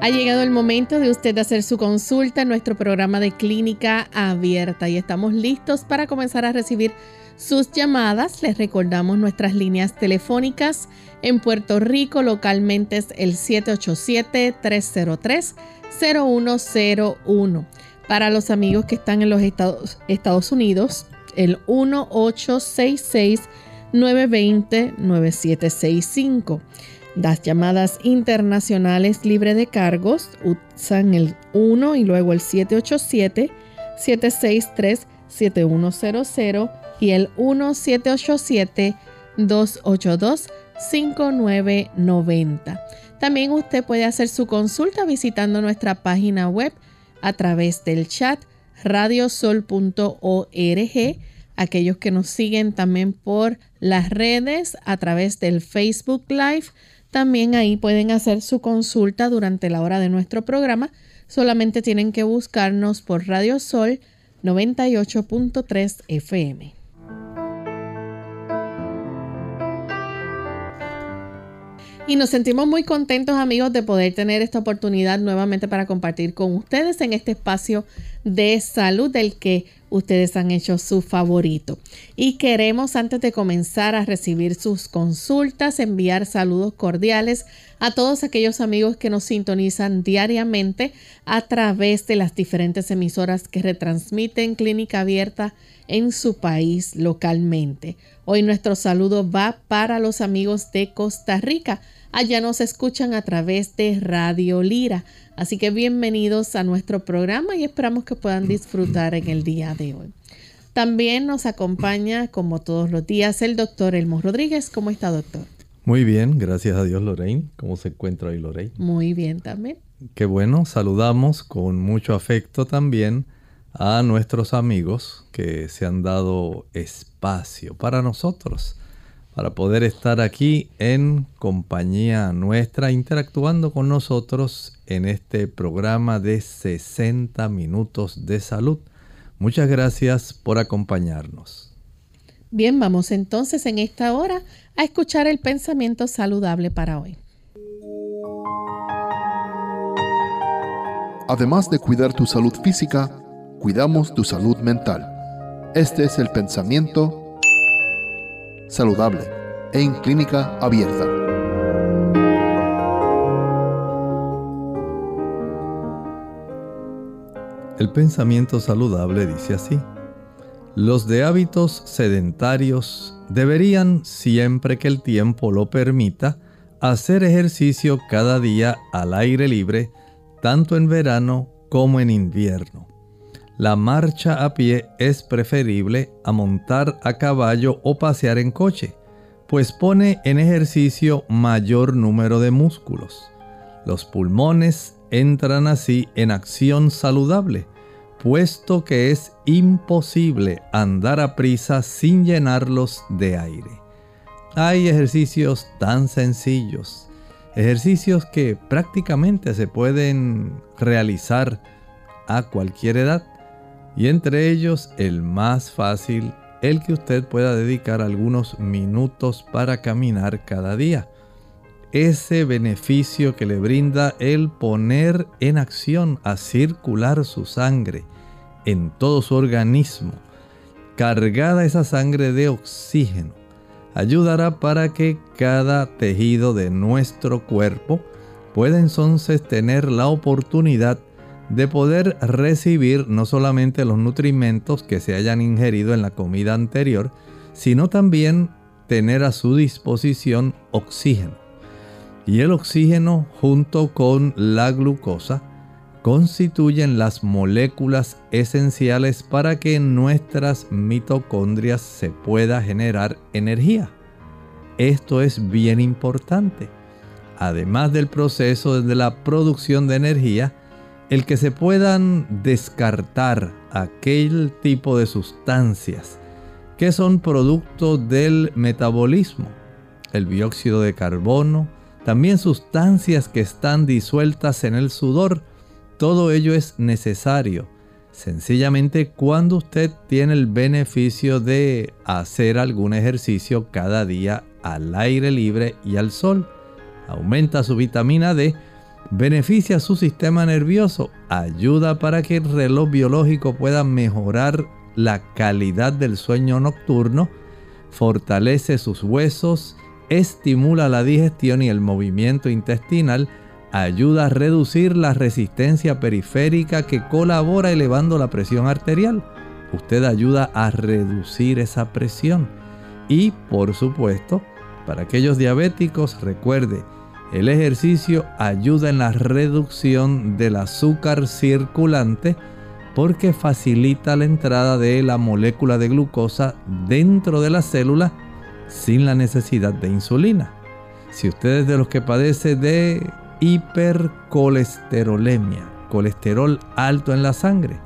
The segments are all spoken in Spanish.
Ha llegado el momento de usted hacer su consulta en nuestro programa de clínica abierta y estamos listos para comenzar a recibir sus llamadas. Les recordamos nuestras líneas telefónicas en Puerto Rico localmente es el 787-303-0101. Para los amigos que están en los Estados, Unidos, el 1866-920-9765. Las llamadas internacionales libre de cargos usan el 1 y luego el 787-763-7100 y el 1787-282-5990. También usted puede hacer su consulta visitando nuestra página web a través del chat radiosol.org. Aquellos que nos siguen también por las redes a través del Facebook Live también ahí pueden hacer su consulta durante la hora de nuestro programa. Solamente tienen que buscarnos por Radio Sol 98.3 FM. Y nos sentimos muy contentos amigos de poder tener esta oportunidad nuevamente para compartir con ustedes en este espacio de salud del que ustedes han hecho su favorito. Y queremos antes de comenzar a recibir sus consultas, enviar saludos cordiales a todos aquellos amigos que nos sintonizan diariamente a través de las diferentes emisoras que retransmiten Clínica Abierta en su país localmente. Hoy nuestro saludo va para los amigos de Costa Rica. Allá nos escuchan a través de Radio Lira. Así que bienvenidos a nuestro programa y esperamos que puedan disfrutar en el día de hoy. También nos acompaña, como todos los días, el doctor Elmo Rodríguez. ¿Cómo está, doctor? Muy bien, gracias a Dios, Lorraine. ¿Cómo se encuentra hoy, Lorraine? Muy bien también. Qué bueno, saludamos con mucho afecto también a nuestros amigos que se han dado espacio para nosotros para poder estar aquí en compañía nuestra, interactuando con nosotros en este programa de 60 minutos de salud. Muchas gracias por acompañarnos. Bien, vamos entonces en esta hora a escuchar el pensamiento saludable para hoy. Además de cuidar tu salud física, cuidamos tu salud mental. Este es el pensamiento saludable en clínica abierta. El pensamiento saludable dice así. Los de hábitos sedentarios deberían, siempre que el tiempo lo permita, hacer ejercicio cada día al aire libre, tanto en verano como en invierno la marcha a pie es preferible a montar a caballo o pasear en coche, pues pone en ejercicio mayor número de músculos. Los pulmones entran así en acción saludable, puesto que es imposible andar a prisa sin llenarlos de aire. Hay ejercicios tan sencillos, ejercicios que prácticamente se pueden realizar a cualquier edad y entre ellos el más fácil, el que usted pueda dedicar algunos minutos para caminar cada día. Ese beneficio que le brinda el poner en acción a circular su sangre en todo su organismo, cargada esa sangre de oxígeno, ayudará para que cada tejido de nuestro cuerpo pueda entonces tener la oportunidad de poder recibir no solamente los nutrimentos que se hayan ingerido en la comida anterior, sino también tener a su disposición oxígeno. Y el oxígeno junto con la glucosa constituyen las moléculas esenciales para que en nuestras mitocondrias se pueda generar energía. Esto es bien importante. Además del proceso de la producción de energía, el que se puedan descartar aquel tipo de sustancias que son producto del metabolismo, el dióxido de carbono, también sustancias que están disueltas en el sudor, todo ello es necesario. Sencillamente cuando usted tiene el beneficio de hacer algún ejercicio cada día al aire libre y al sol, aumenta su vitamina D, beneficia su sistema nervioso, ayuda para que el reloj biológico pueda mejorar la calidad del sueño nocturno, fortalece sus huesos, estimula la digestión y el movimiento intestinal, ayuda a reducir la resistencia periférica que colabora elevando la presión arterial. Usted ayuda a reducir esa presión. Y por supuesto, para aquellos diabéticos, recuerde, el ejercicio ayuda en la reducción del azúcar circulante porque facilita la entrada de la molécula de glucosa dentro de la célula sin la necesidad de insulina. Si usted es de los que padece de hipercolesterolemia, colesterol alto en la sangre,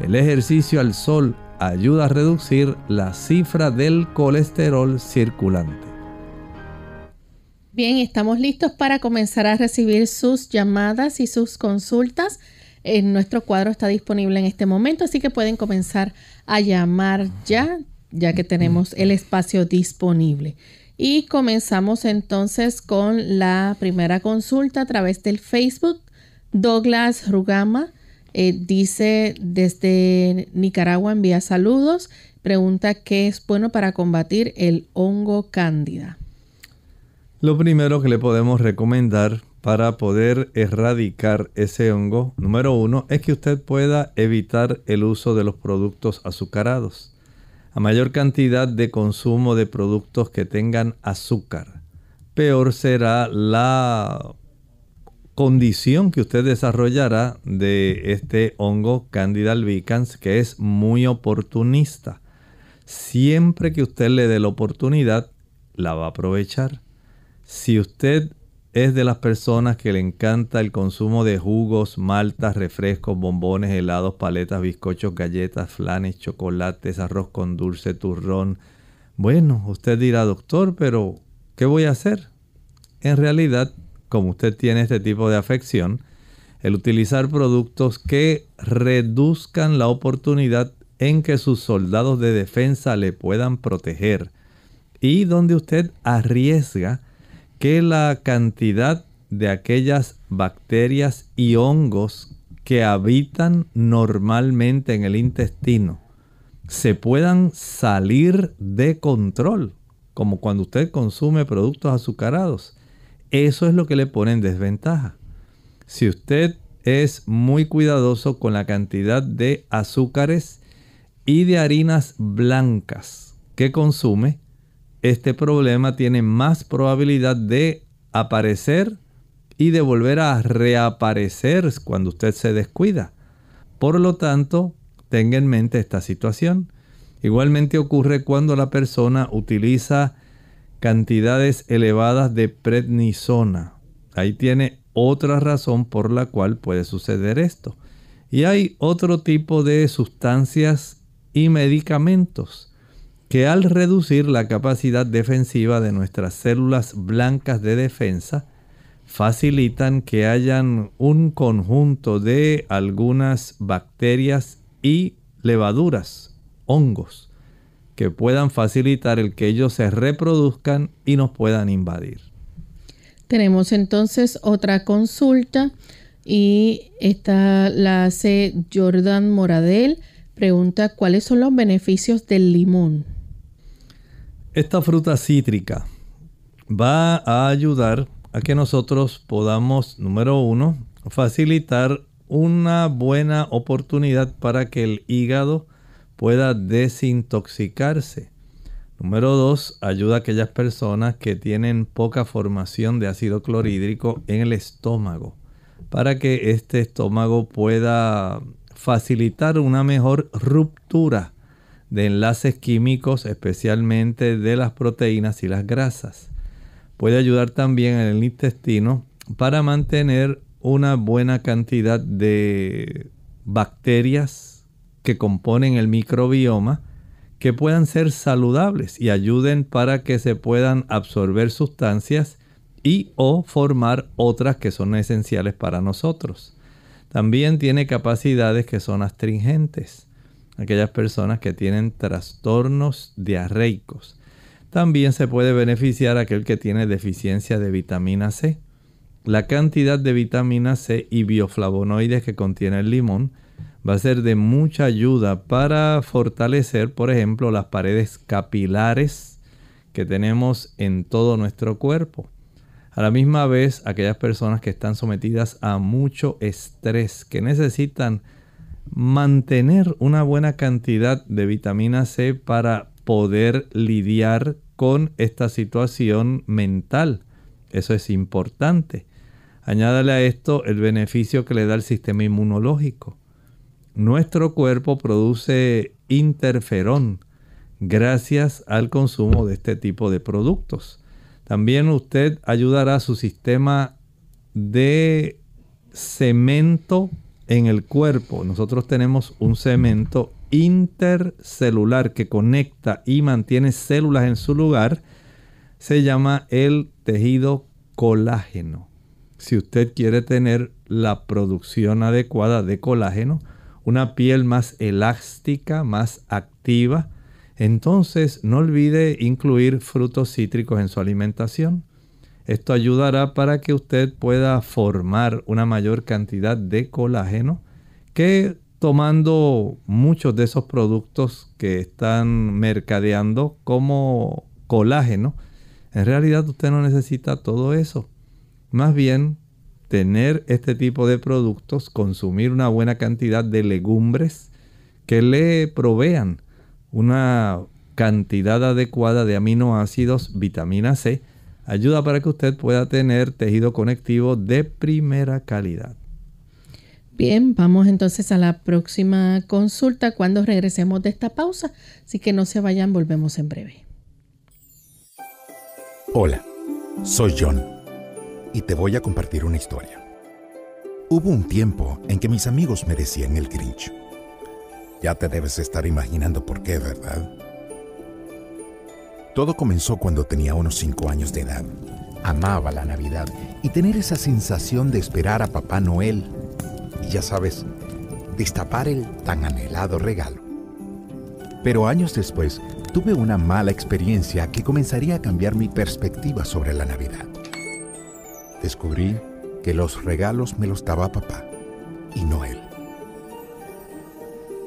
el ejercicio al sol ayuda a reducir la cifra del colesterol circulante. Bien, estamos listos para comenzar a recibir sus llamadas y sus consultas en nuestro cuadro está disponible en este momento, así que pueden comenzar a llamar ya, ya que tenemos el espacio disponible. Y comenzamos entonces con la primera consulta a través del Facebook. Douglas Rugama eh, dice desde Nicaragua envía saludos. Pregunta qué es bueno para combatir el hongo cándida. Lo primero que le podemos recomendar para poder erradicar ese hongo, número uno, es que usted pueda evitar el uso de los productos azucarados. A mayor cantidad de consumo de productos que tengan azúcar, peor será la condición que usted desarrollará de este hongo Candida albicans que es muy oportunista. Siempre que usted le dé la oportunidad, la va a aprovechar. Si usted es de las personas que le encanta el consumo de jugos, maltas, refrescos, bombones, helados, paletas, bizcochos, galletas, flanes, chocolates, arroz con dulce, turrón. Bueno, usted dirá, doctor, pero ¿qué voy a hacer? En realidad, como usted tiene este tipo de afección, el utilizar productos que reduzcan la oportunidad en que sus soldados de defensa le puedan proteger y donde usted arriesga que la cantidad de aquellas bacterias y hongos que habitan normalmente en el intestino se puedan salir de control, como cuando usted consume productos azucarados. Eso es lo que le pone en desventaja. Si usted es muy cuidadoso con la cantidad de azúcares y de harinas blancas que consume, este problema tiene más probabilidad de aparecer y de volver a reaparecer cuando usted se descuida. Por lo tanto, tenga en mente esta situación. Igualmente ocurre cuando la persona utiliza cantidades elevadas de prednisona. Ahí tiene otra razón por la cual puede suceder esto. Y hay otro tipo de sustancias y medicamentos que al reducir la capacidad defensiva de nuestras células blancas de defensa, facilitan que hayan un conjunto de algunas bacterias y levaduras, hongos, que puedan facilitar el que ellos se reproduzcan y nos puedan invadir. Tenemos entonces otra consulta y esta la hace Jordan Moradel. Pregunta cuáles son los beneficios del limón. Esta fruta cítrica va a ayudar a que nosotros podamos, número uno, facilitar una buena oportunidad para que el hígado pueda desintoxicarse. Número dos, ayuda a aquellas personas que tienen poca formación de ácido clorhídrico en el estómago. para que este estómago pueda facilitar una mejor ruptura de enlaces químicos, especialmente de las proteínas y las grasas. Puede ayudar también en el intestino para mantener una buena cantidad de bacterias que componen el microbioma que puedan ser saludables y ayuden para que se puedan absorber sustancias y o formar otras que son esenciales para nosotros. También tiene capacidades que son astringentes. Aquellas personas que tienen trastornos diarreicos. También se puede beneficiar aquel que tiene deficiencia de vitamina C. La cantidad de vitamina C y bioflavonoides que contiene el limón va a ser de mucha ayuda para fortalecer, por ejemplo, las paredes capilares que tenemos en todo nuestro cuerpo. A la misma vez, aquellas personas que están sometidas a mucho estrés, que necesitan mantener una buena cantidad de vitamina C para poder lidiar con esta situación mental. Eso es importante. Añádale a esto el beneficio que le da el sistema inmunológico nuestro cuerpo produce interferón gracias al consumo de este tipo de productos. También usted ayudará a su sistema de cemento en el cuerpo. Nosotros tenemos un cemento intercelular que conecta y mantiene células en su lugar. Se llama el tejido colágeno. Si usted quiere tener la producción adecuada de colágeno, una piel más elástica, más activa. Entonces no olvide incluir frutos cítricos en su alimentación. Esto ayudará para que usted pueda formar una mayor cantidad de colágeno que tomando muchos de esos productos que están mercadeando como colágeno, en realidad usted no necesita todo eso. Más bien tener este tipo de productos, consumir una buena cantidad de legumbres que le provean una cantidad adecuada de aminoácidos, vitamina C, ayuda para que usted pueda tener tejido conectivo de primera calidad. Bien, vamos entonces a la próxima consulta cuando regresemos de esta pausa, así que no se vayan, volvemos en breve. Hola, soy John y te voy a compartir una historia. Hubo un tiempo en que mis amigos me decían el Grinch. Ya te debes estar imaginando por qué, ¿verdad? Todo comenzó cuando tenía unos 5 años de edad. Amaba la Navidad y tener esa sensación de esperar a Papá Noel y ya sabes, destapar el tan anhelado regalo. Pero años después tuve una mala experiencia que comenzaría a cambiar mi perspectiva sobre la Navidad descubrí que los regalos me los daba papá y no él.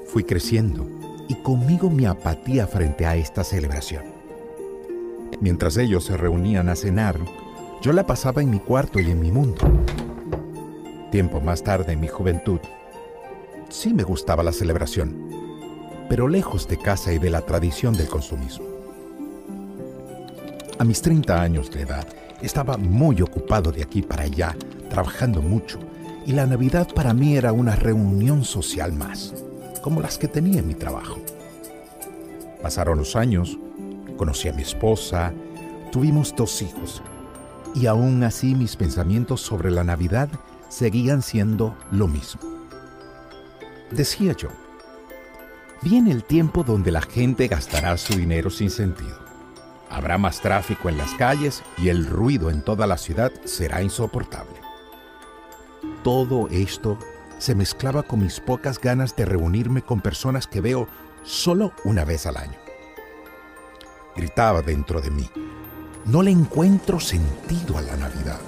Fui creciendo y conmigo mi apatía frente a esta celebración. Mientras ellos se reunían a cenar, yo la pasaba en mi cuarto y en mi mundo. Tiempo más tarde, en mi juventud, sí me gustaba la celebración, pero lejos de casa y de la tradición del consumismo. A mis 30 años de edad, estaba muy ocupado de aquí para allá, trabajando mucho, y la Navidad para mí era una reunión social más, como las que tenía en mi trabajo. Pasaron los años, conocí a mi esposa, tuvimos dos hijos, y aún así mis pensamientos sobre la Navidad seguían siendo lo mismo. Decía yo, viene el tiempo donde la gente gastará su dinero sin sentido Habrá más tráfico en las calles y el ruido en toda la ciudad será insoportable. Todo esto se mezclaba con mis pocas ganas de reunirme con personas que veo solo una vez al año. Gritaba dentro de mí, no le encuentro sentido a la Navidad.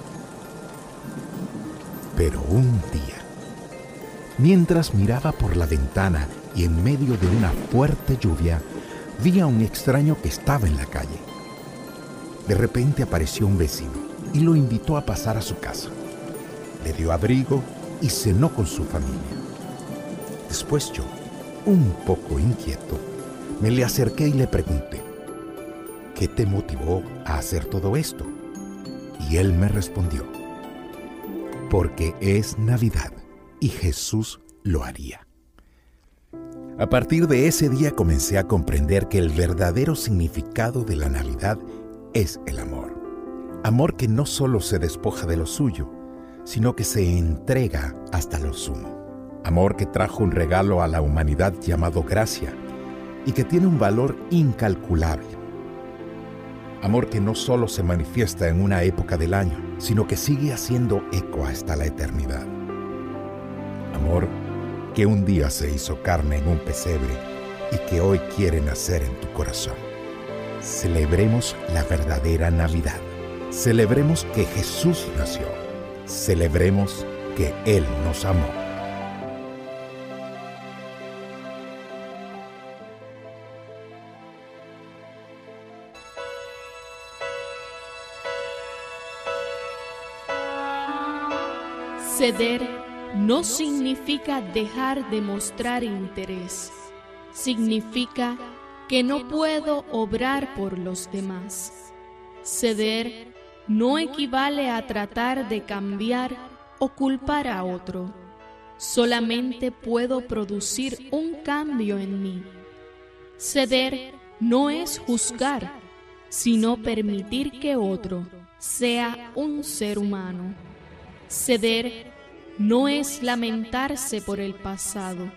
Pero un día, mientras miraba por la ventana y en medio de una fuerte lluvia, vi a un extraño que estaba en la calle. De repente apareció un vecino y lo invitó a pasar a su casa. Le dio abrigo y cenó con su familia. Después yo, un poco inquieto, me le acerqué y le pregunté, ¿qué te motivó a hacer todo esto? Y él me respondió, porque es Navidad y Jesús lo haría. A partir de ese día comencé a comprender que el verdadero significado de la Navidad es el amor. Amor que no solo se despoja de lo suyo, sino que se entrega hasta lo sumo. Amor que trajo un regalo a la humanidad llamado gracia y que tiene un valor incalculable. Amor que no solo se manifiesta en una época del año, sino que sigue haciendo eco hasta la eternidad. Amor que un día se hizo carne en un pesebre y que hoy quiere nacer en tu corazón. Celebremos la verdadera Navidad. Celebremos que Jesús nació. Celebremos que Él nos amó. Ceder no significa dejar de mostrar interés, significa que no puedo obrar por los demás. Ceder no equivale a tratar de cambiar o culpar a otro. Solamente puedo producir un cambio en mí. Ceder no es juzgar, sino permitir que otro sea un ser humano. Ceder no es lamentarse por el pasado,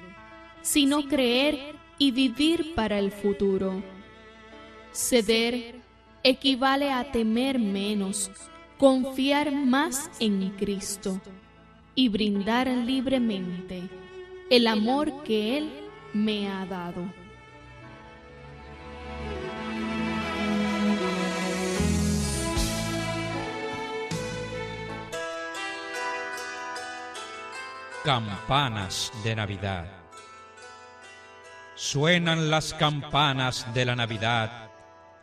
sino creer y vivir para el futuro. Ceder equivale a temer menos, confiar más en Cristo y brindar libremente el amor que Él me ha dado. Campanas de Navidad. Suenan las campanas de la Navidad,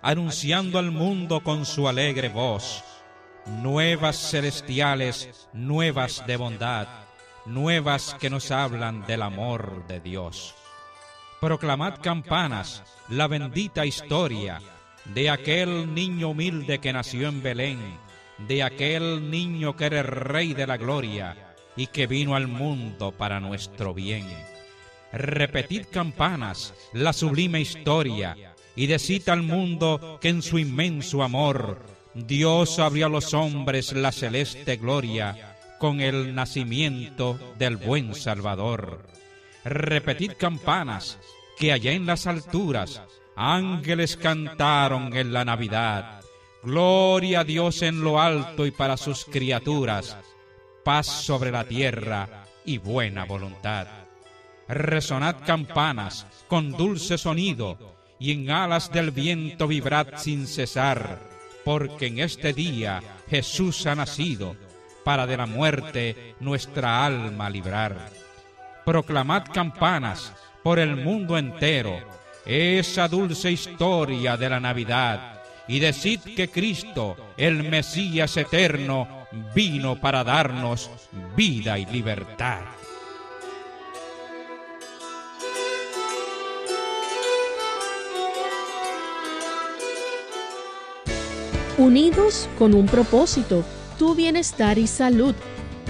anunciando al mundo con su alegre voz, nuevas celestiales, nuevas de bondad, nuevas que nos hablan del amor de Dios. Proclamad campanas la bendita historia de aquel niño humilde que nació en Belén, de aquel niño que era rey de la gloria, y que vino al mundo para nuestro bien. Repetid campanas la sublime historia y decid al mundo que en su inmenso amor Dios abrió a los hombres la celeste gloria con el nacimiento del buen Salvador. Repetid campanas que allá en las alturas ángeles cantaron en la Navidad. Gloria a Dios en lo alto y para sus criaturas paz sobre la tierra y buena voluntad. Resonad campanas con dulce sonido y en alas del viento vibrad sin cesar, porque en este día Jesús ha nacido para de la muerte nuestra alma librar. Proclamad campanas por el mundo entero esa dulce historia de la Navidad y decid que Cristo, el Mesías eterno, vino para darnos vida y libertad. Unidos con un propósito, tu bienestar y salud.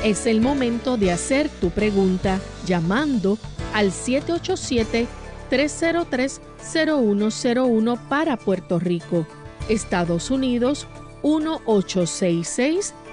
Es el momento de hacer tu pregunta llamando al 787-303-0101 para Puerto Rico, Estados Unidos 1866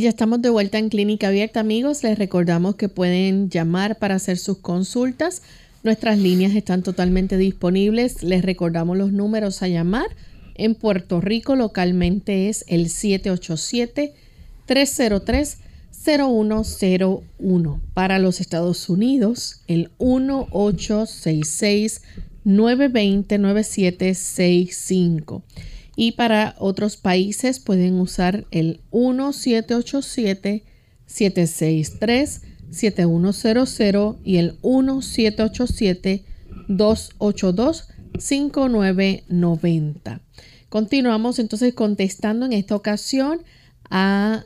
Y ya estamos de vuelta en Clínica Abierta, amigos. Les recordamos que pueden llamar para hacer sus consultas. Nuestras líneas están totalmente disponibles. Les recordamos los números a llamar. En Puerto Rico localmente es el 787-303-0101. Para los Estados Unidos, el 1866 920 9765 y para otros países pueden usar el 1787 763-7100 y el 1787-282-5990. Continuamos entonces contestando en esta ocasión a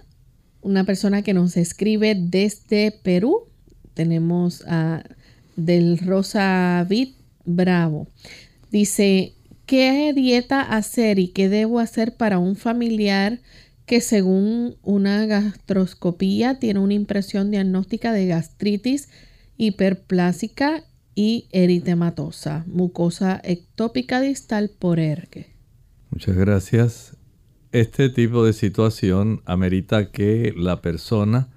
una persona que nos escribe desde Perú. Tenemos a del Rosa Vid Bravo. Dice, ¿qué dieta hacer y qué debo hacer para un familiar que según una gastroscopía tiene una impresión diagnóstica de gastritis hiperplásica y eritematosa, mucosa ectópica distal por ergue? Muchas gracias. Este tipo de situación amerita que la persona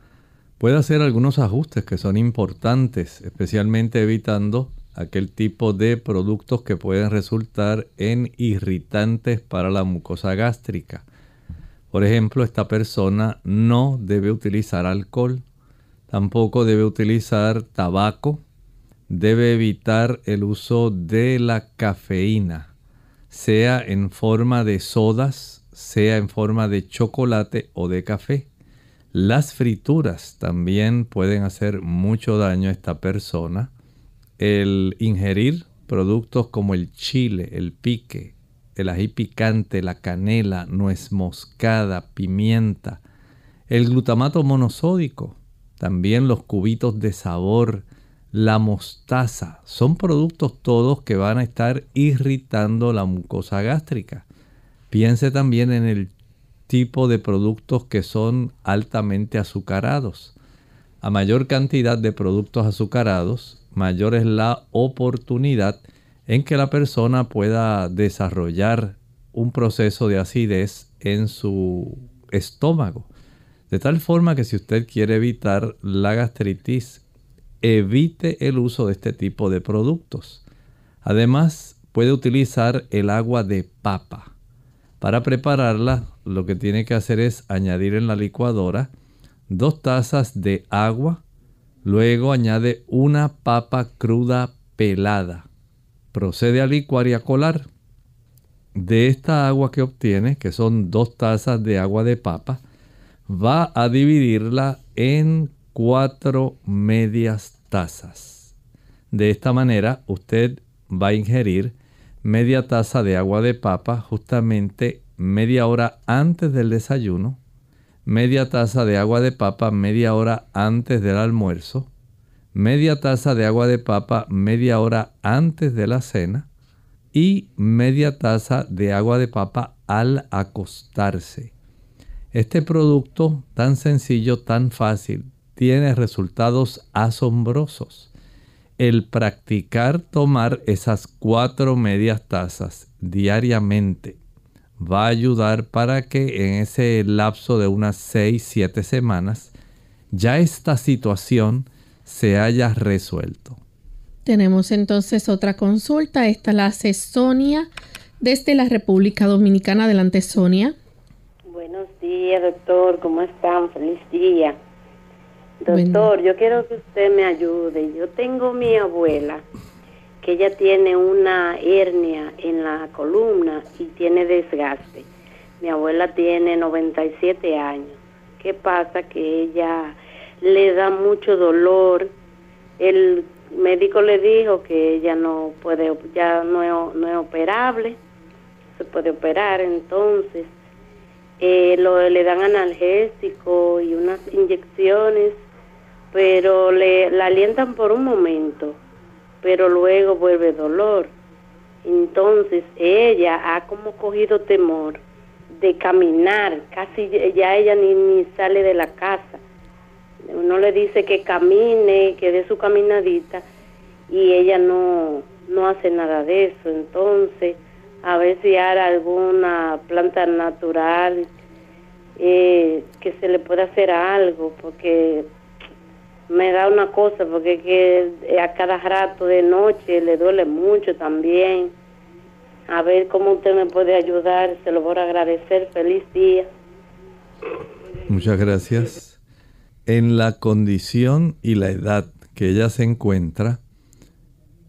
pueda hacer algunos ajustes que son importantes, especialmente evitando aquel tipo de productos que pueden resultar en irritantes para la mucosa gástrica. Por ejemplo, esta persona no debe utilizar alcohol, tampoco debe utilizar tabaco, debe evitar el uso de la cafeína, sea en forma de sodas, sea en forma de chocolate o de café. Las frituras también pueden hacer mucho daño a esta persona. El ingerir productos como el chile, el pique, el ají picante, la canela, nuez moscada, pimienta, el glutamato monosódico, también los cubitos de sabor, la mostaza, son productos todos que van a estar irritando la mucosa gástrica. Piense también en el tipo de productos que son altamente azucarados. A mayor cantidad de productos azucarados, mayor es la oportunidad en que la persona pueda desarrollar un proceso de acidez en su estómago. De tal forma que si usted quiere evitar la gastritis, evite el uso de este tipo de productos. Además, puede utilizar el agua de papa. Para prepararla, lo que tiene que hacer es añadir en la licuadora dos tazas de agua, luego añade una papa cruda pelada. Procede a licuar y a colar. De esta agua que obtiene, que son dos tazas de agua de papa, va a dividirla en cuatro medias tazas. De esta manera usted va a ingerir media taza de agua de papa justamente media hora antes del desayuno, media taza de agua de papa media hora antes del almuerzo, media taza de agua de papa media hora antes de la cena y media taza de agua de papa al acostarse. Este producto tan sencillo, tan fácil, tiene resultados asombrosos. El practicar tomar esas cuatro medias tazas diariamente va a ayudar para que en ese lapso de unas 6-7 semanas ya esta situación se haya resuelto. Tenemos entonces otra consulta. Esta la hace Sonia desde la República Dominicana. Adelante, Sonia. Buenos días, doctor. ¿Cómo están? Feliz día. Doctor, yo quiero que usted me ayude. Yo tengo mi abuela que ella tiene una hernia en la columna y tiene desgaste. Mi abuela tiene 97 años. ¿Qué pasa? Que ella le da mucho dolor. El médico le dijo que ella no puede, ya no es, no es operable, se puede operar, entonces eh, lo, le dan analgésico y unas inyecciones, pero le la alientan por un momento pero luego vuelve dolor. Entonces ella ha como cogido temor de caminar, casi ya ella ni, ni sale de la casa. Uno le dice que camine, que dé su caminadita y ella no, no hace nada de eso. Entonces, a ver si hay alguna planta natural eh, que se le pueda hacer algo, porque me da una cosa porque que a cada rato de noche le duele mucho también. A ver cómo usted me puede ayudar, se lo voy a agradecer. Feliz día. Muchas gracias. En la condición y la edad que ella se encuentra,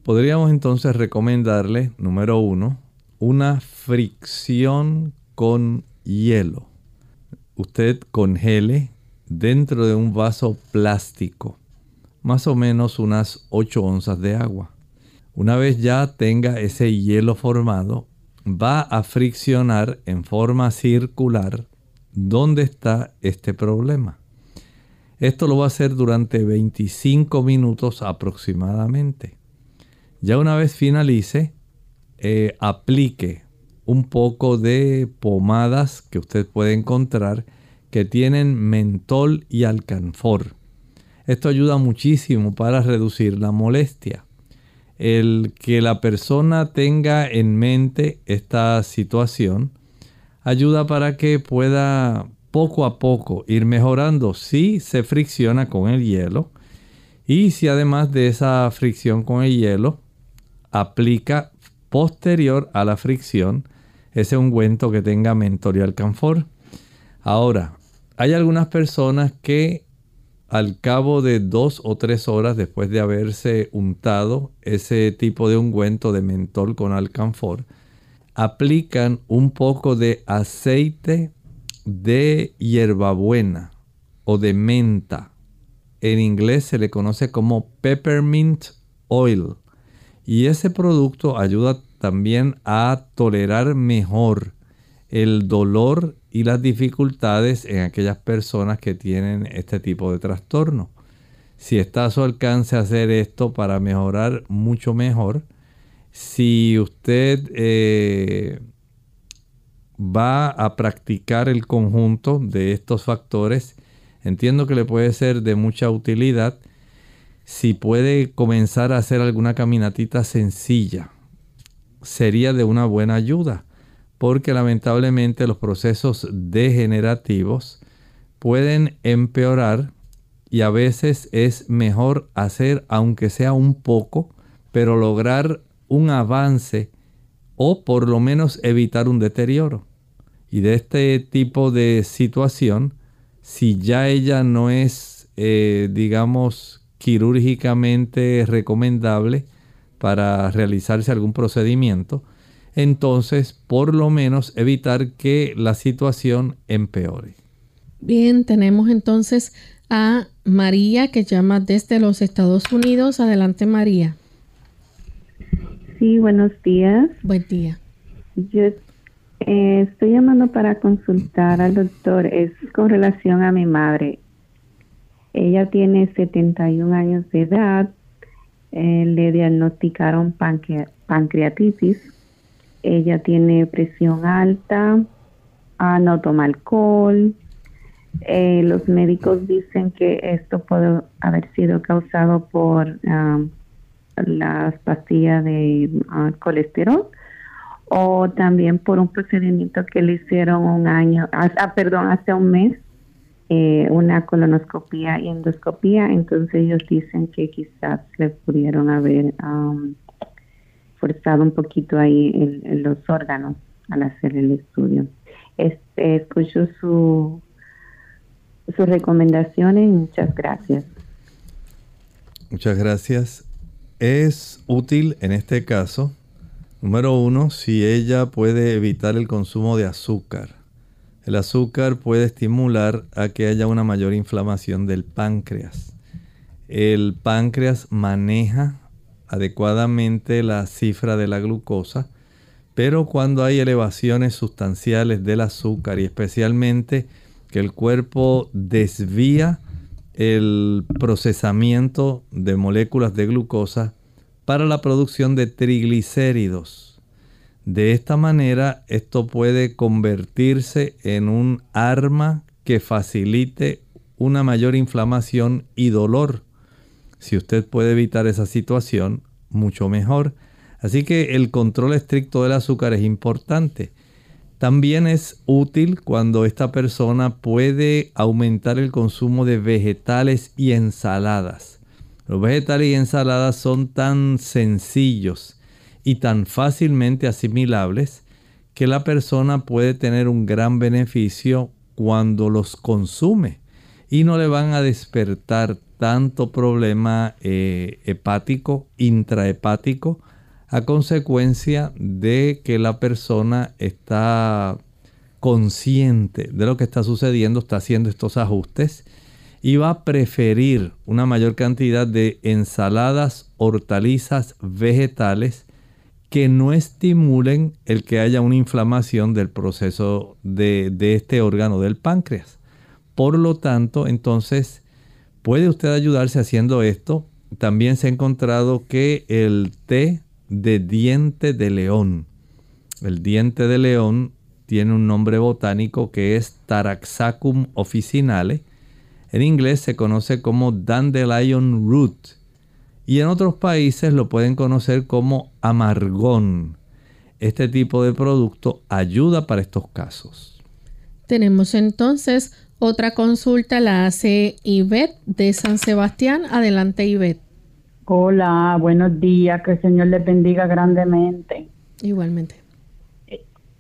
podríamos entonces recomendarle, número uno, una fricción con hielo. Usted congele dentro de un vaso plástico, más o menos unas 8 onzas de agua. Una vez ya tenga ese hielo formado, va a friccionar en forma circular dónde está este problema. Esto lo va a hacer durante 25 minutos aproximadamente. Ya una vez finalice, eh, aplique un poco de pomadas que usted puede encontrar que tienen mentol y alcanfor. Esto ayuda muchísimo para reducir la molestia. El que la persona tenga en mente esta situación ayuda para que pueda poco a poco ir mejorando si se fricciona con el hielo y si además de esa fricción con el hielo aplica posterior a la fricción ese ungüento que tenga mentol y alcanfor. Ahora, hay algunas personas que al cabo de dos o tres horas después de haberse untado ese tipo de ungüento de mentol con alcanfor, aplican un poco de aceite de hierbabuena o de menta. En inglés se le conoce como peppermint oil. Y ese producto ayuda también a tolerar mejor el dolor y las dificultades en aquellas personas que tienen este tipo de trastorno. Si está a su alcance hacer esto para mejorar mucho mejor, si usted eh, va a practicar el conjunto de estos factores, entiendo que le puede ser de mucha utilidad si puede comenzar a hacer alguna caminatita sencilla. Sería de una buena ayuda porque lamentablemente los procesos degenerativos pueden empeorar y a veces es mejor hacer aunque sea un poco, pero lograr un avance o por lo menos evitar un deterioro. Y de este tipo de situación, si ya ella no es, eh, digamos, quirúrgicamente recomendable para realizarse algún procedimiento, entonces por lo menos evitar que la situación empeore. Bien, tenemos entonces a María que llama desde los Estados Unidos. Adelante María. Sí, buenos días. Buen día. Yo eh, estoy llamando para consultar al doctor. Es con relación a mi madre. Ella tiene 71 años de edad. Eh, le diagnosticaron pancreatitis ella tiene presión alta, ah, no toma alcohol. Eh, los médicos dicen que esto puede haber sido causado por ah, las de ah, colesterol o también por un procedimiento que le hicieron un año, ah, perdón, hace un mes, eh, una colonoscopía y endoscopía, entonces ellos dicen que quizás le pudieron haber forzado un poquito ahí en, los órganos al hacer el estudio. Este, escucho su, sus recomendaciones y muchas gracias. Muchas gracias. Es útil en este caso, número uno, si ella puede evitar el consumo de azúcar. El azúcar puede estimular a que haya una mayor inflamación del páncreas. El páncreas maneja adecuadamente la cifra de la glucosa, pero cuando hay elevaciones sustanciales del azúcar y especialmente que el cuerpo desvía el procesamiento de moléculas de glucosa para la producción de triglicéridos. De esta manera esto puede convertirse en un arma que facilite una mayor inflamación y dolor si usted puede evitar esa situación, mucho mejor. Así que el control estricto del azúcar es importante. También es útil cuando esta persona puede aumentar el consumo de vegetales y ensaladas. Los vegetales y ensaladas son tan sencillos y tan fácilmente asimilables que la persona puede tener un gran beneficio cuando los consume y no le van a despertar tanto problema eh, hepático, intrahepático, a consecuencia de que la persona está consciente de lo que está sucediendo, está haciendo estos ajustes y va a preferir una mayor cantidad de ensaladas, hortalizas, vegetales que no estimulen el que haya una inflamación del proceso de, de este órgano del páncreas. Por lo tanto, entonces, puede usted ayudarse haciendo esto. También se ha encontrado que el té de diente de león, el diente de león tiene un nombre botánico que es Taraxacum officinale. En inglés se conoce como dandelion root y en otros países lo pueden conocer como amargón. Este tipo de producto ayuda para estos casos. Tenemos entonces otra consulta, la hace Ivette de San Sebastián. Adelante, Ivette. Hola, buenos días, que el Señor les bendiga grandemente. Igualmente.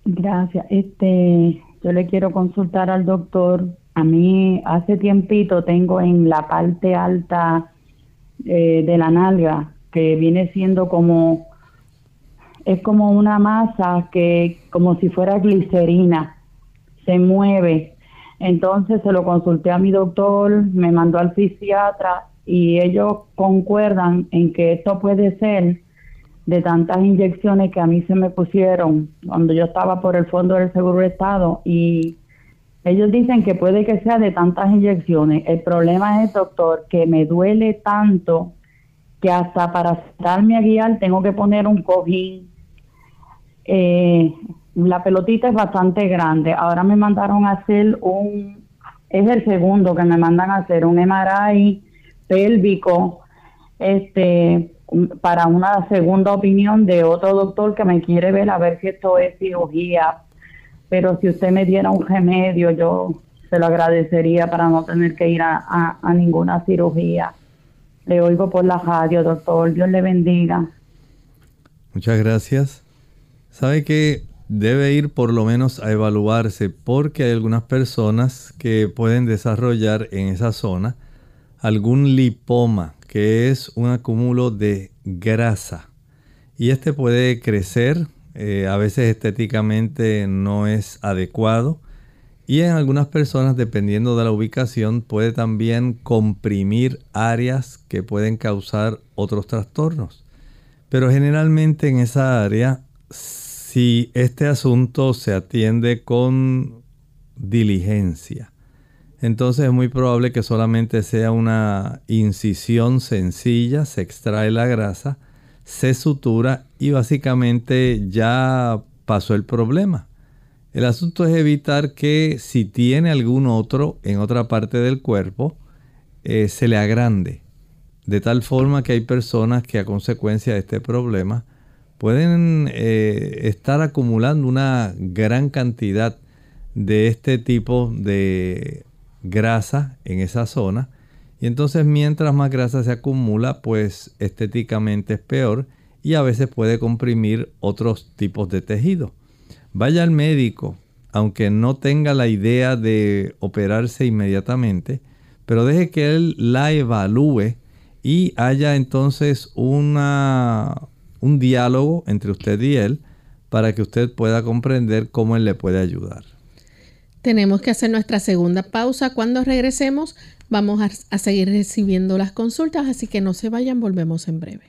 Gracias. Este, yo le quiero consultar al doctor. A mí hace tiempito tengo en la parte alta eh, de la nalga que viene siendo como es como una masa que como si fuera glicerina se mueve. Entonces se lo consulté a mi doctor, me mandó al fisiatra y ellos concuerdan en que esto puede ser de tantas inyecciones que a mí se me pusieron cuando yo estaba por el Fondo del Seguro de Estado y ellos dicen que puede que sea de tantas inyecciones. El problema es, doctor, que me duele tanto que hasta para darme a guiar tengo que poner un cojín. Eh, la pelotita es bastante grande. Ahora me mandaron a hacer un, es el segundo que me mandan a hacer, un MRI pélvico, este, para una segunda opinión de otro doctor que me quiere ver a ver si esto es cirugía. Pero si usted me diera un remedio, yo se lo agradecería para no tener que ir a, ninguna cirugía. Le oigo por la radio, doctor. Dios le bendiga. Muchas gracias. Sabe que debe ir por lo menos a evaluarse porque hay algunas personas que pueden desarrollar en esa zona algún lipoma que es un acúmulo de grasa. Y este puede crecer, eh, a veces estéticamente no es adecuado. Y en algunas personas, dependiendo de la ubicación, puede también comprimir áreas que pueden causar otros trastornos. Pero generalmente en esa área, si este asunto se atiende con diligencia, entonces es muy probable que solamente sea una incisión sencilla, se extrae la grasa, se sutura y básicamente ya pasó el problema. El asunto es evitar que si tiene algún otro en otra parte del cuerpo, eh, se le agrande. De tal forma que hay personas que a consecuencia de este problema pueden eh, estar acumulando una gran cantidad de este tipo de grasa en esa zona. Y entonces mientras más grasa se acumula, pues estéticamente es peor y a veces puede comprimir otros tipos de tejido. Vaya al médico, aunque no tenga la idea de operarse inmediatamente, pero deje que él la evalúe y haya entonces una, un diálogo entre usted y él para que usted pueda comprender cómo él le puede ayudar. Tenemos que hacer nuestra segunda pausa. Cuando regresemos vamos a, seguir recibiendo las consultas, así que no se vayan, volvemos en breve.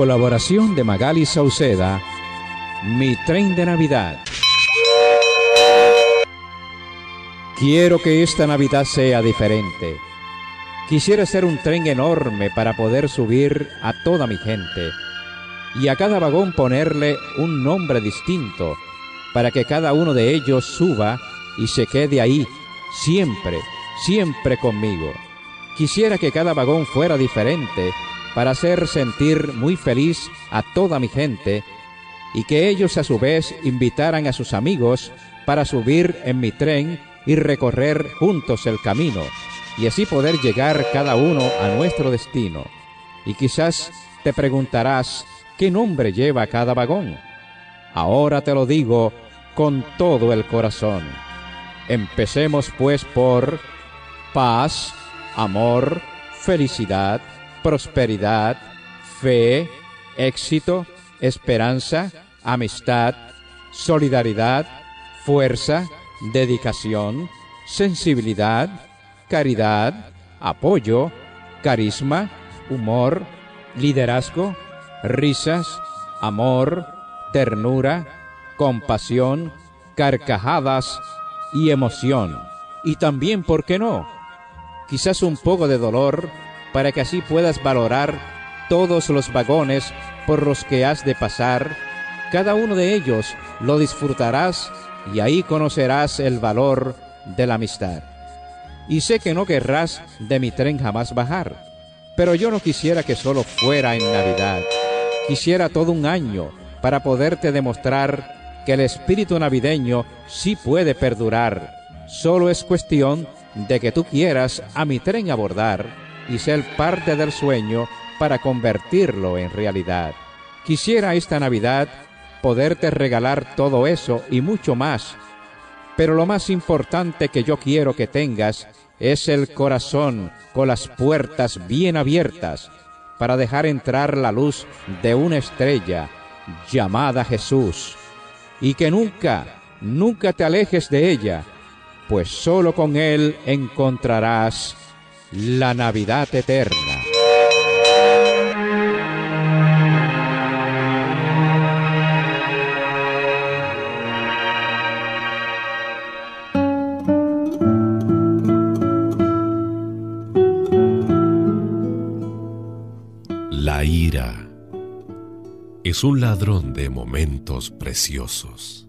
Colaboración de Magali Sauceda, Mi tren de Navidad. Quiero que esta Navidad sea diferente. Quisiera ser un tren enorme para poder subir a toda mi gente y a cada vagón ponerle un nombre distinto para que cada uno de ellos suba y se quede ahí, siempre, siempre conmigo. Quisiera que cada vagón fuera diferente para hacer sentir muy feliz a toda mi gente y que ellos a su vez invitaran a sus amigos para subir en mi tren y recorrer juntos el camino, y así poder llegar cada uno a nuestro destino. Y quizás te preguntarás, ¿qué nombre lleva cada vagón? Ahora te lo digo con todo el corazón. Empecemos pues por paz, amor, felicidad, prosperidad, fe, éxito, esperanza, amistad, solidaridad, fuerza, dedicación, sensibilidad, caridad, apoyo, carisma, humor, liderazgo, risas, amor, ternura, compasión, carcajadas y emoción. Y también, ¿por qué no? Quizás un poco de dolor para que así puedas valorar todos los vagones por los que has de pasar. Cada uno de ellos lo disfrutarás y ahí conocerás el valor de la amistad. Y sé que no querrás de mi tren jamás bajar, pero yo no quisiera que solo fuera en Navidad. Quisiera todo un año para poderte demostrar que el espíritu navideño sí puede perdurar. Solo es cuestión de que tú quieras a mi tren abordar y ser parte del sueño para convertirlo en realidad. Quisiera esta Navidad poderte regalar todo eso y mucho más, pero lo más importante que yo quiero que tengas es el corazón con las puertas bien abiertas para dejar entrar la luz de una estrella llamada Jesús, y que nunca, nunca te alejes de ella, pues solo con Él encontrarás la Navidad eterna. La ira es un ladrón de momentos preciosos.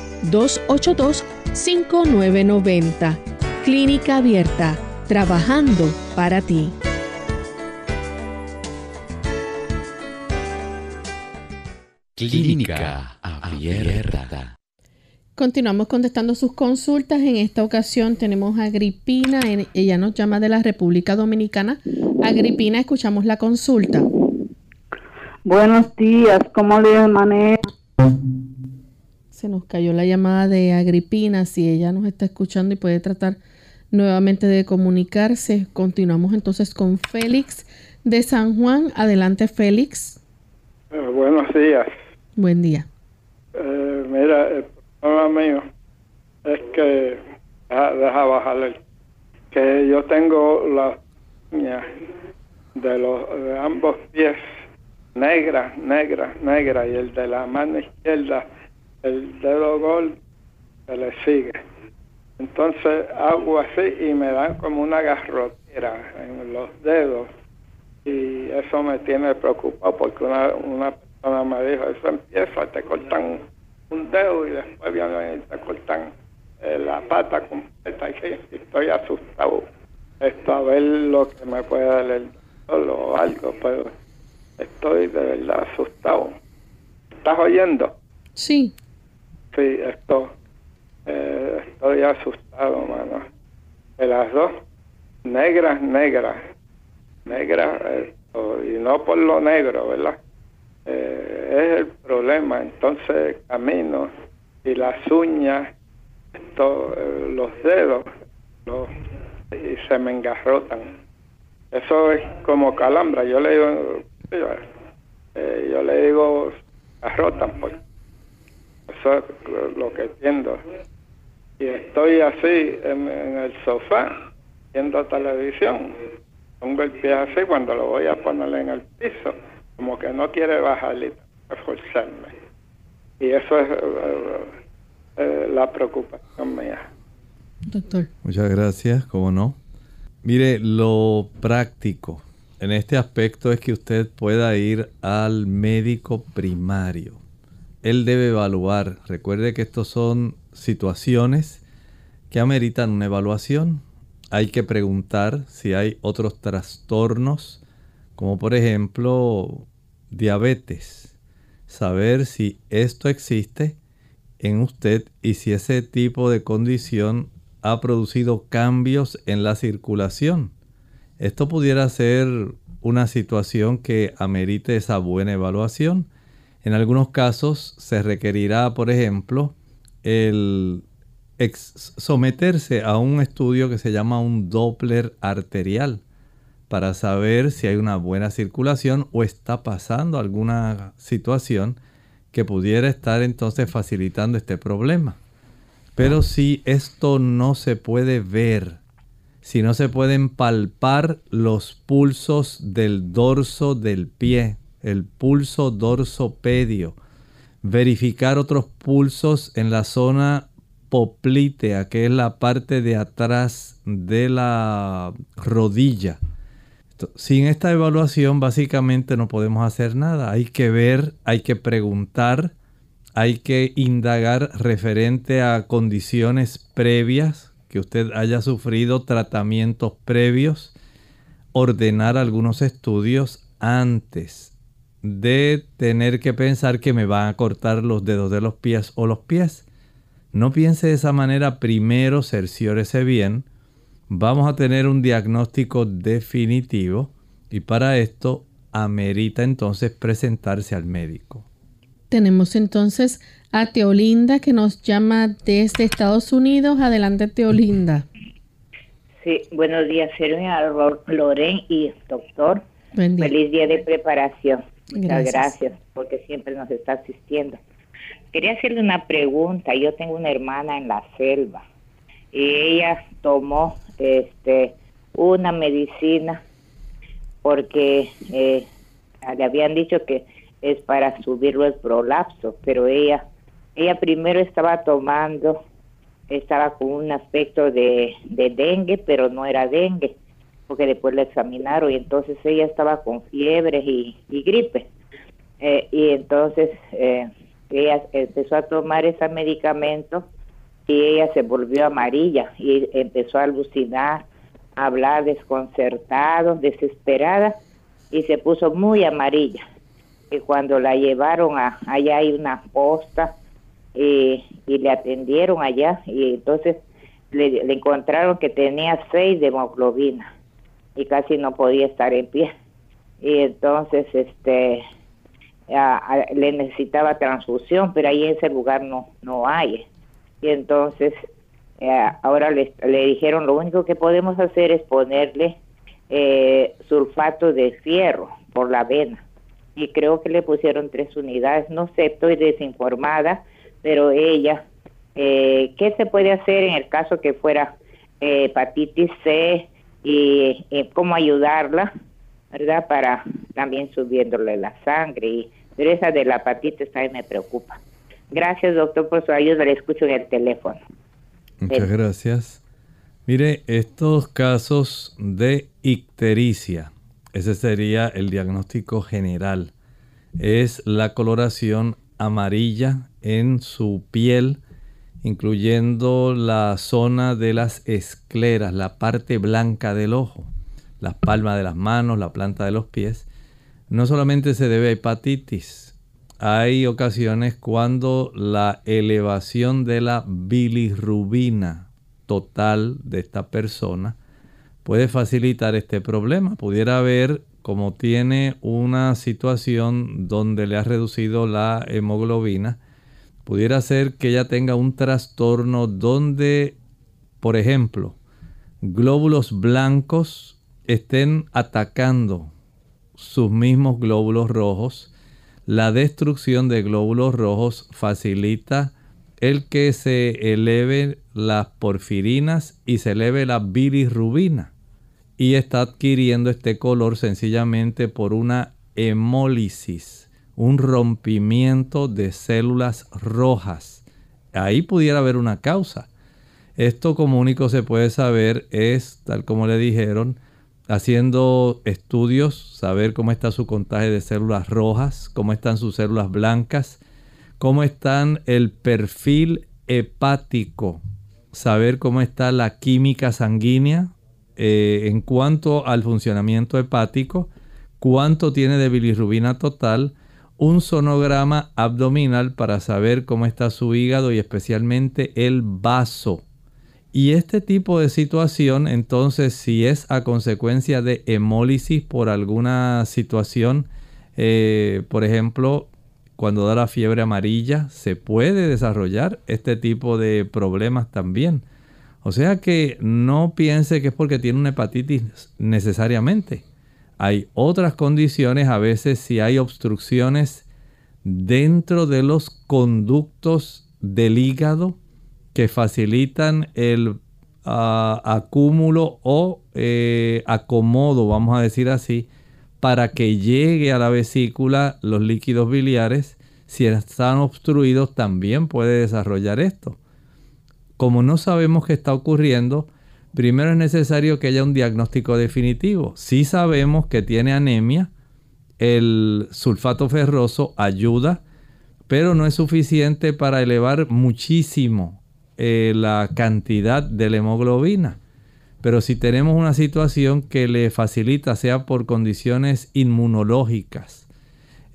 787-282-5990. Clínica Abierta, trabajando para ti. Clínica Abierta. Continuamos contestando sus consultas. En esta ocasión tenemos a Agripina. Ella nos llama de la República Dominicana. Agripina, escuchamos la consulta. Buenos días, ¿cómo le manejo? Se nos cayó la llamada de Agripina. Si ella nos está escuchando y puede tratar nuevamente de comunicarse, continuamos entonces con Félix de San Juan. Adelante, Félix. Eh, buenos días. Buen día. Eh, mira, el problema mío es que, deja, deja bajarle, que yo tengo la de, los, de ambos pies negra, negra, negra, y el de la mano izquierda, el dedo gol, se le sigue. Entonces hago así y me dan como una garrotera en los dedos y eso me tiene preocupado porque una, una persona me dijo, eso empieza, te cortan un dedo y después vienen te cortan eh, la pata completa y estoy asustado. Esto a ver lo que me puede dar el o algo, pero estoy de verdad asustado. ¿Estás oyendo? Sí. Sí, esto, eh, estoy asustado, mano. De las dos, negras, negras, negras, y no por lo negro, ¿verdad? Eh, es el problema. Entonces camino y las uñas, esto, eh, los dedos, los, y se me engarrotan. Eso es como calambra. Yo le digo, eh, yo le digo, garrotan, pues. Eso es lo que entiendo. Y estoy así en, en el sofá, viendo televisión. Pongo el pie así cuando lo voy a poner en el piso como que no quiere bajar y esforzarme. Y eso es eh, eh, la preocupación mía. Doctor. Muchas gracias, cómo no. Mire, lo práctico en este aspecto es que usted pueda ir al médico primario. Él debe evaluar. Recuerde que estos son situaciones que ameritan una evaluación. Hay que preguntar si hay otros trastornos, como por ejemplo diabetes. Saber si esto existe en usted y si ese tipo de condición ha producido cambios en la circulación. Esto pudiera ser una situación que amerite esa buena evaluación. En algunos casos se requerirá, por ejemplo, el someterse a un estudio que se llama un Doppler arterial para saber si hay una buena circulación o está pasando alguna situación que pudiera estar entonces facilitando este problema. Pero si esto no se puede ver, si no se pueden palpar los pulsos del dorso del pie, el pulso dorsopedio, verificar otros pulsos en la zona poplitea, que es la parte de atrás de la rodilla. Sin esta evaluación básicamente no podemos hacer nada. Hay que ver, hay que preguntar, hay que indagar referente a condiciones previas, que usted haya sufrido tratamientos previos, ordenar algunos estudios antes de tener que pensar que me van a cortar los dedos de los pies o los pies. No piense de esa manera, primero cerciórese bien vamos a tener un diagnóstico definitivo y para esto amerita entonces presentarse al médico. Tenemos entonces a Teolinda que nos llama desde Estados Unidos. Adelante, Teolinda. Sí, buenos días, señora Loren y doctor. Feliz día de preparación. Muchas gracias. porque siempre nos está asistiendo. Quería hacerle una pregunta. Yo tengo una hermana en la selva y ella tomó este una medicina porque eh, le habían dicho que es para subirlo el prolapso, pero ella ella primero estaba tomando, estaba con un aspecto de, dengue, pero no era dengue, porque después la examinaron y entonces ella estaba con fiebre y, gripe. Eh, y entonces eh, ella empezó a tomar ese medicamento y ella se volvió amarilla y empezó a alucinar, a hablar desconcertado, desesperada y se puso muy amarilla. Y cuando la llevaron a, allá hay una posta y, le atendieron allá y entonces le, encontraron que tenía seis de hemoglobina y casi no podía estar en pie. Y entonces este le necesitaba transfusión, pero ahí en ese lugar no, no hay y entonces eh, ahora le, le, dijeron lo único que podemos hacer es ponerle eh, sulfato de fierro por la vena y creo que le pusieron tres unidades, no sé, estoy desinformada, pero ella, eh, ¿qué se puede hacer en el caso que fuera hepatitis C y cómo ayudarla, verdad? Para también subiéndole la sangre, y, pero esa de la hepatitis también me preocupa. Gracias, doctor, por su ayuda. Le escucho en el teléfono. Muchas gracias. Mire, estos casos de ictericia, ese sería el diagnóstico general. Es la coloración amarilla en su piel, incluyendo la zona de las escleras, la parte blanca del ojo, las palmas de las manos, la planta de los pies. No solamente se debe a hepatitis, hay ocasiones cuando la elevación de la bilirrubina total de esta persona puede facilitar este problema. Pudiera haber, como tiene una situación donde le ha reducido la hemoglobina, pudiera ser que ella tenga un trastorno donde, por ejemplo, glóbulos blancos estén atacando sus mismos glóbulos rojos la destrucción de glóbulos rojos facilita el que se eleve las porfirinas y se eleve la bilirrubina. Y está adquiriendo este color sencillamente por una hemólisis, un rompimiento de células rojas. Ahí pudiera haber una causa. Esto como único se puede saber es, tal como le dijeron, haciendo estudios, saber cómo está su contagio de células rojas, cómo están sus células blancas, cómo están el perfil hepático, saber cómo está la química sanguínea eh, en cuanto al funcionamiento hepático, cuánto tiene de bilirrubina total, un sonograma abdominal para saber cómo está su hígado y especialmente el vaso y este tipo de situación, entonces, si es a consecuencia de hemólisis por alguna situación, eh, por ejemplo, cuando da la fiebre amarilla, se puede desarrollar este tipo de problemas también. O sea que no piense que es porque tiene una hepatitis necesariamente. Hay otras condiciones, a veces si hay obstrucciones dentro de los conductos del hígado, que facilitan el ah, acúmulo o eh, acomodo, vamos a decir así, para que llegue a la vesícula los líquidos biliares. Si están obstruidos, también puede desarrollar esto. Como no sabemos qué está ocurriendo, primero es necesario que haya un diagnóstico definitivo. Si sabemos que tiene anemia, el sulfato ferroso ayuda, pero no es suficiente para elevar muchísimo eh, la cantidad de la hemoglobina. Pero si tenemos una situación que le facilita, sea por condiciones inmunológicas,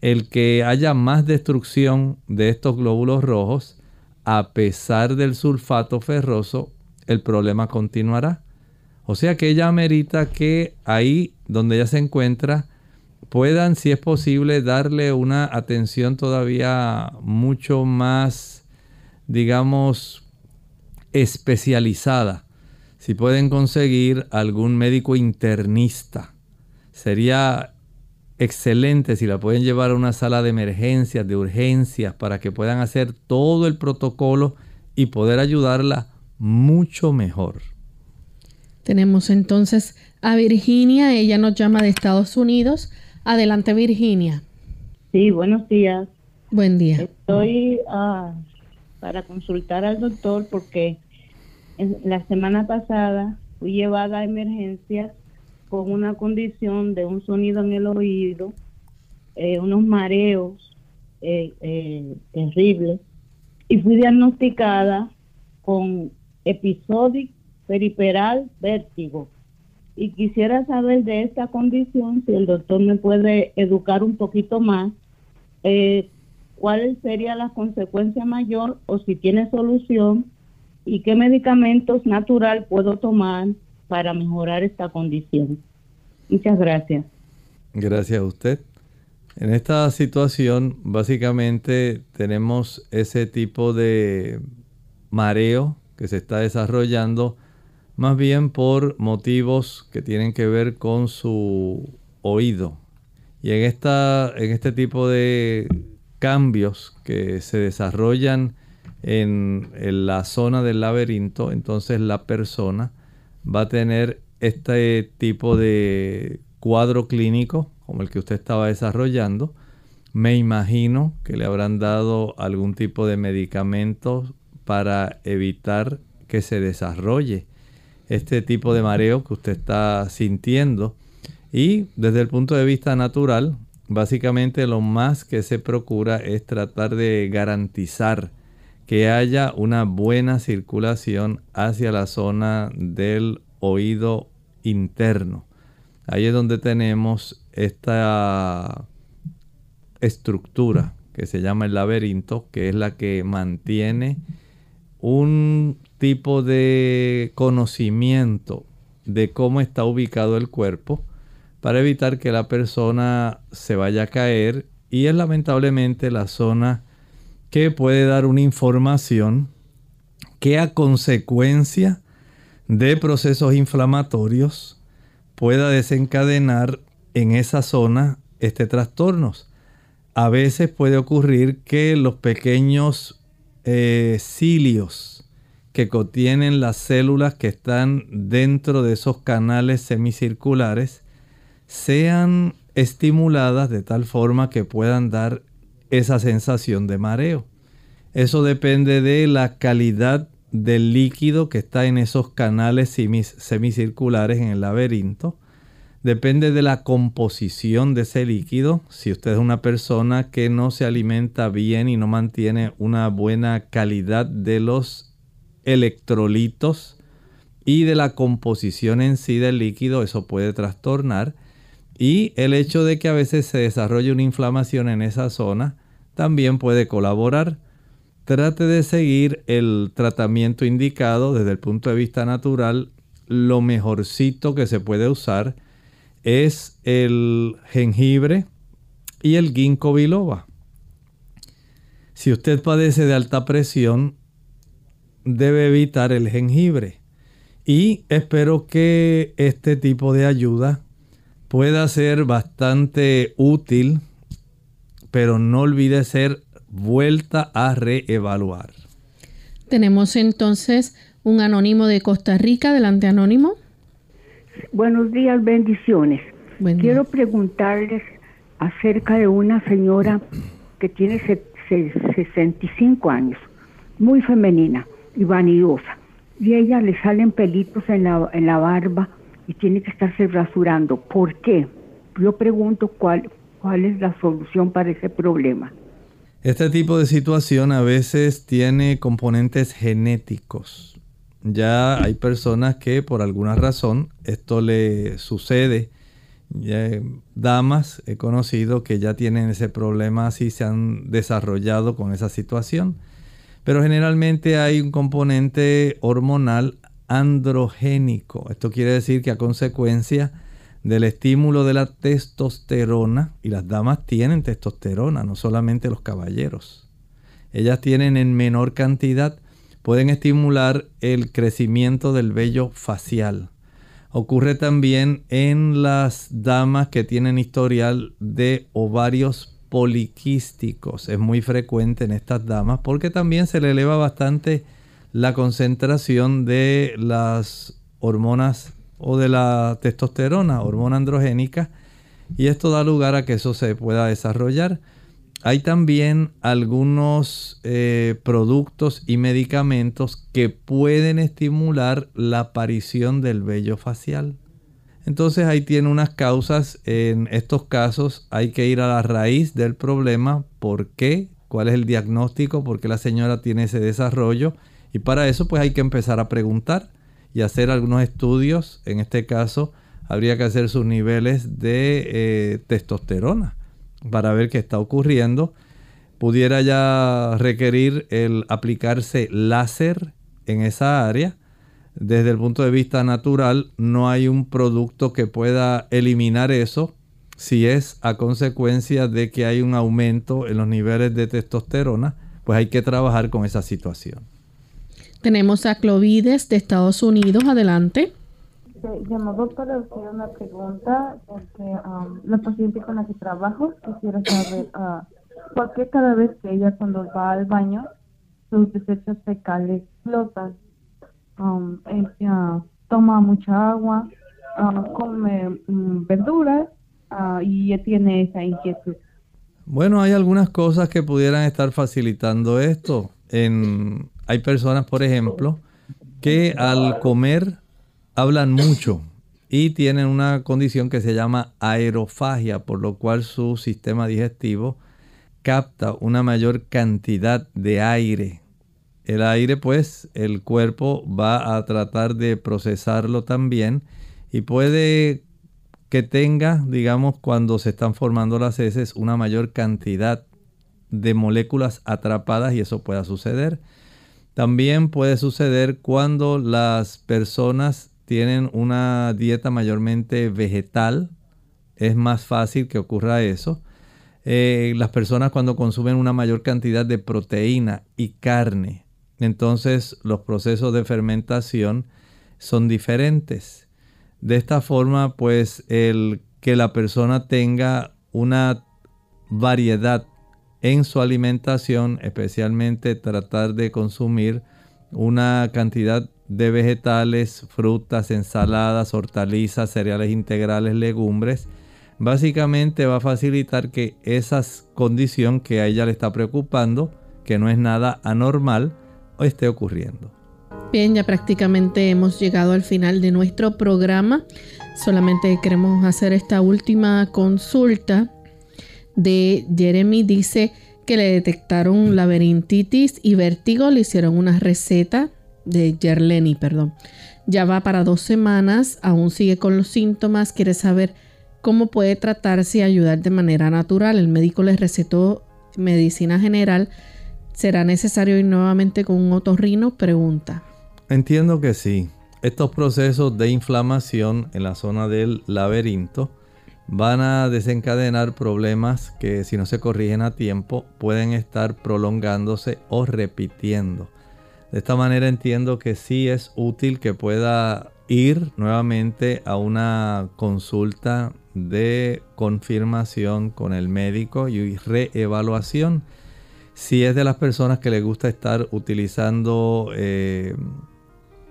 el que haya más destrucción de estos glóbulos rojos, a pesar del sulfato ferroso, el problema continuará. O sea que ella amerita que ahí donde ella se encuentra puedan, si es posible, darle una atención todavía mucho más, digamos, especializada. Si pueden conseguir algún médico internista, sería excelente si la pueden llevar a una sala de emergencias, de urgencias, para que puedan hacer todo el protocolo y poder ayudarla mucho mejor. Tenemos entonces a Virginia, ella nos llama de Estados Unidos. Adelante Virginia. Sí, buenos días. Buen día. Estoy ah, para consultar al doctor porque la semana pasada fui llevada a emergencias con una condición de un sonido en el oído, eh, unos mareos eh, eh, terribles, y fui diagnosticada con episódico periperal vértigo. Y quisiera saber de esta condición, si el doctor me puede educar un poquito más, cuál sería la consecuencia mayor o si tiene solución y qué medicamentos natural puedo tomar para mejorar esta condición. Muchas gracias. Gracias a usted. En esta situación, básicamente tenemos ese tipo de mareo que se está desarrollando más bien por motivos que tienen que ver con su oído. Y en, esta, en este tipo de cambios que se desarrollan en, la zona del laberinto, entonces la persona va a tener este tipo de cuadro clínico como el que usted estaba desarrollando. Me imagino que le habrán dado algún tipo de medicamento para evitar que se desarrolle este tipo de mareo que usted está sintiendo. Y desde el punto de vista natural, básicamente lo más que se procura es tratar de garantizar que haya una buena circulación hacia la zona del oído interno. Ahí es donde tenemos esta estructura que se llama el laberinto, que es la que mantiene un tipo de conocimiento de cómo está ubicado el cuerpo para evitar que la persona se vaya a caer y es lamentablemente la zona que puede dar una información que a consecuencia de procesos inflamatorios pueda desencadenar en esa zona este trastornos. A veces puede ocurrir que los pequeños cilios que contienen las células que están dentro de esos canales semicirculares sean estimuladas de tal forma que puedan dar esa sensación de mareo. Eso depende de la calidad del líquido que está en esos canales semicirculares en el laberinto. Depende de la composición de ese líquido. Si usted es una persona que no se alimenta bien y no mantiene una buena calidad de los electrolitos y de la composición en sí del líquido, eso puede trastornar. Y el hecho de que a veces se desarrolle una inflamación en esa zona también puede colaborar. Trate de seguir el tratamiento indicado desde el punto de vista natural. Lo mejorcito que se puede usar es el jengibre y el ginkgo biloba. Si usted padece de alta presión, debe evitar el jengibre. Y espero que este tipo de ayuda pueda ser bastante útil, pero no olvide ser vuelta a reevaluar. Tenemos entonces un anónimo de Costa Rica. Adelante, anónimo. Buenos días, bendiciones. Quiero preguntarles acerca de una señora que tiene 65 años, muy femenina y vanidosa. Y a ella le salen pelitos en la, en la barba y tiene que estarse rasurando. ¿Por qué? Yo pregunto cuál, cuál es la solución para ese problema. Este tipo de situación a veces tiene componentes genéticos ya hay personas que por alguna razón esto le sucede. damas he conocido que ya tienen ese problema así se han desarrollado con esa situación. Pero generalmente hay un componente hormonal androgénico. Esto quiere decir que a consecuencia del estímulo de la testosterona, y las damas tienen testosterona, no solamente los caballeros. Ellas tienen en menor cantidad pueden estimular el crecimiento del vello facial. Ocurre también en las damas que tienen historial de ovarios poliquísticos. Es muy frecuente en estas damas porque también se le eleva bastante la concentración de las hormonas o de la testosterona, hormona androgénica, y esto da lugar a que eso se pueda desarrollar. Hay también algunos eh, productos y medicamentos que pueden estimular la aparición del vello facial. Entonces ahí tiene unas causas. En estos casos hay que ir a la raíz del problema. ¿Por qué? ¿Cuál es el diagnóstico? ¿Por qué la señora tiene ese desarrollo? Y para eso pues hay que empezar a preguntar y hacer algunos estudios. En este caso habría que hacer sus niveles de eh, testosterona para ver qué está ocurriendo. Pudiera ya requerir el aplicarse láser en esa área. Desde el punto de vista natural, no hay un producto que pueda eliminar eso si es a consecuencia de que hay un aumento en los niveles de testosterona, pues hay que trabajar con esa situación. Tenemos a Clovides de Estados Unidos. Adelante. Llamado para hacer una pregunta, porque um, la paciente con la que trabajo quisiera saber uh, por qué cada vez que ella cuando va al baño sus desechos fecales flotan. Um, ella toma mucha agua, uh, come um, verduras uh, y tiene esa inquietud. Bueno, hay algunas cosas que pudieran estar facilitando esto. En, hay personas, por ejemplo, que al comer hablan mucho y tienen una condición que se llama aerofagia, por lo cual su sistema digestivo capta una mayor cantidad de aire. El aire, pues, el cuerpo va a tratar de procesarlo también y puede que tenga, digamos, cuando se están formando las heces, una mayor cantidad de moléculas atrapadas y eso pueda suceder. También puede suceder cuando las personas tienen una dieta mayormente vegetal, es más fácil que ocurra eso. Eh, las personas cuando consumen una mayor cantidad de proteína y carne, entonces los procesos de fermentación son diferentes. De esta forma, pues el que la persona tenga una variedad en su alimentación, especialmente tratar de consumir una cantidad de vegetales, frutas, ensaladas, hortalizas, cereales integrales, legumbres, básicamente va a facilitar que esa condición que a ella le está preocupando, que no es nada anormal, esté ocurriendo. Bien, ya prácticamente hemos llegado al final de nuestro programa. Solamente queremos hacer esta última consulta de Jeremy. Dice que le detectaron laberintitis y vértigo. Le hicieron una receta de Yerleni, perdón. Ya va para dos semanas, aún sigue con los síntomas. Quiere saber cómo puede tratarse y ayudar de manera natural. El médico le recetó medicina general. ¿Será necesario ir nuevamente con un otorrino? Pregunta. Entiendo que sí. Estos procesos de inflamación en la zona del laberinto van a desencadenar problemas que si no se corrigen a tiempo pueden estar prolongándose o repitiendo. De esta manera entiendo que sí es útil que pueda ir nuevamente a una consulta de confirmación con el médico y reevaluación. Si es de las personas que le gusta estar utilizando eh,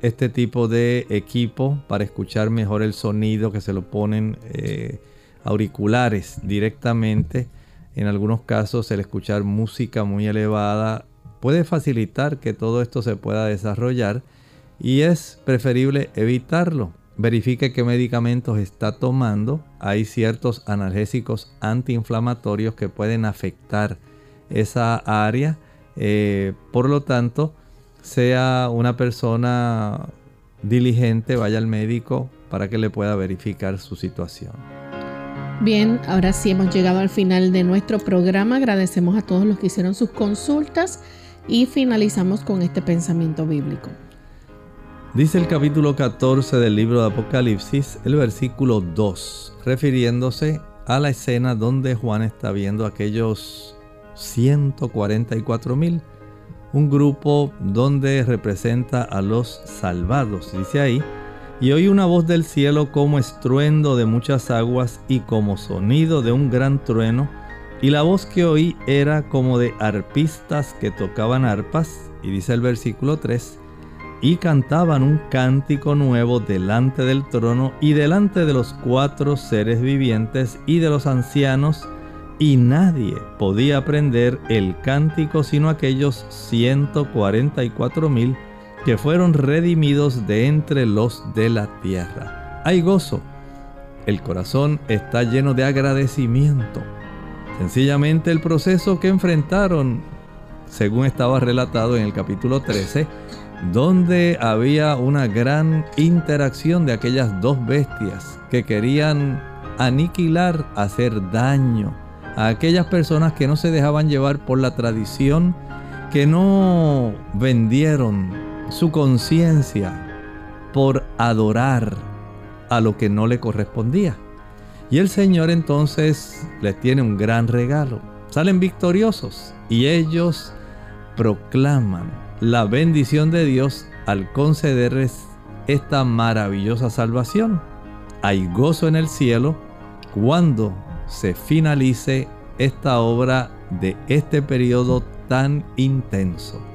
este tipo de equipo para escuchar mejor el sonido que se lo ponen eh, auriculares directamente. En algunos casos el escuchar música muy elevada puede facilitar que todo esto se pueda desarrollar y es preferible evitarlo. Verifique qué medicamentos está tomando. Hay ciertos analgésicos antiinflamatorios que pueden afectar esa área. Eh, por lo tanto, sea una persona diligente, vaya al médico para que le pueda verificar su situación. Bien, ahora sí hemos llegado al final de nuestro programa. Agradecemos a todos los que hicieron sus consultas y finalizamos con este pensamiento bíblico. Dice el capítulo 14 del libro de Apocalipsis, el versículo 2, refiriéndose a la escena donde Juan está viendo aquellos 144 mil un grupo donde representa a los salvados, dice ahí, y oí una voz del cielo como estruendo de muchas aguas y como sonido de un gran trueno, y la voz que oí era como de arpistas que tocaban arpas, y dice el versículo 3, y cantaban un cántico nuevo delante del trono y delante de los cuatro seres vivientes y de los ancianos, y nadie podía aprender el cántico sino aquellos 144 mil que fueron redimidos de entre los de la tierra. Hay gozo. El corazón está lleno de agradecimiento. Sencillamente el proceso que enfrentaron, según estaba relatado en el capítulo 13, donde había una gran interacción de aquellas dos bestias que querían aniquilar, hacer daño a aquellas personas que no se dejaban llevar por la tradición, que no vendieron su conciencia por adorar a lo que no le correspondía. Y el Señor entonces les tiene un gran regalo. Salen victoriosos y ellos proclaman la bendición de Dios al concederles esta maravillosa salvación. Hay gozo en el cielo cuando se finalice esta obra de este periodo tan intenso.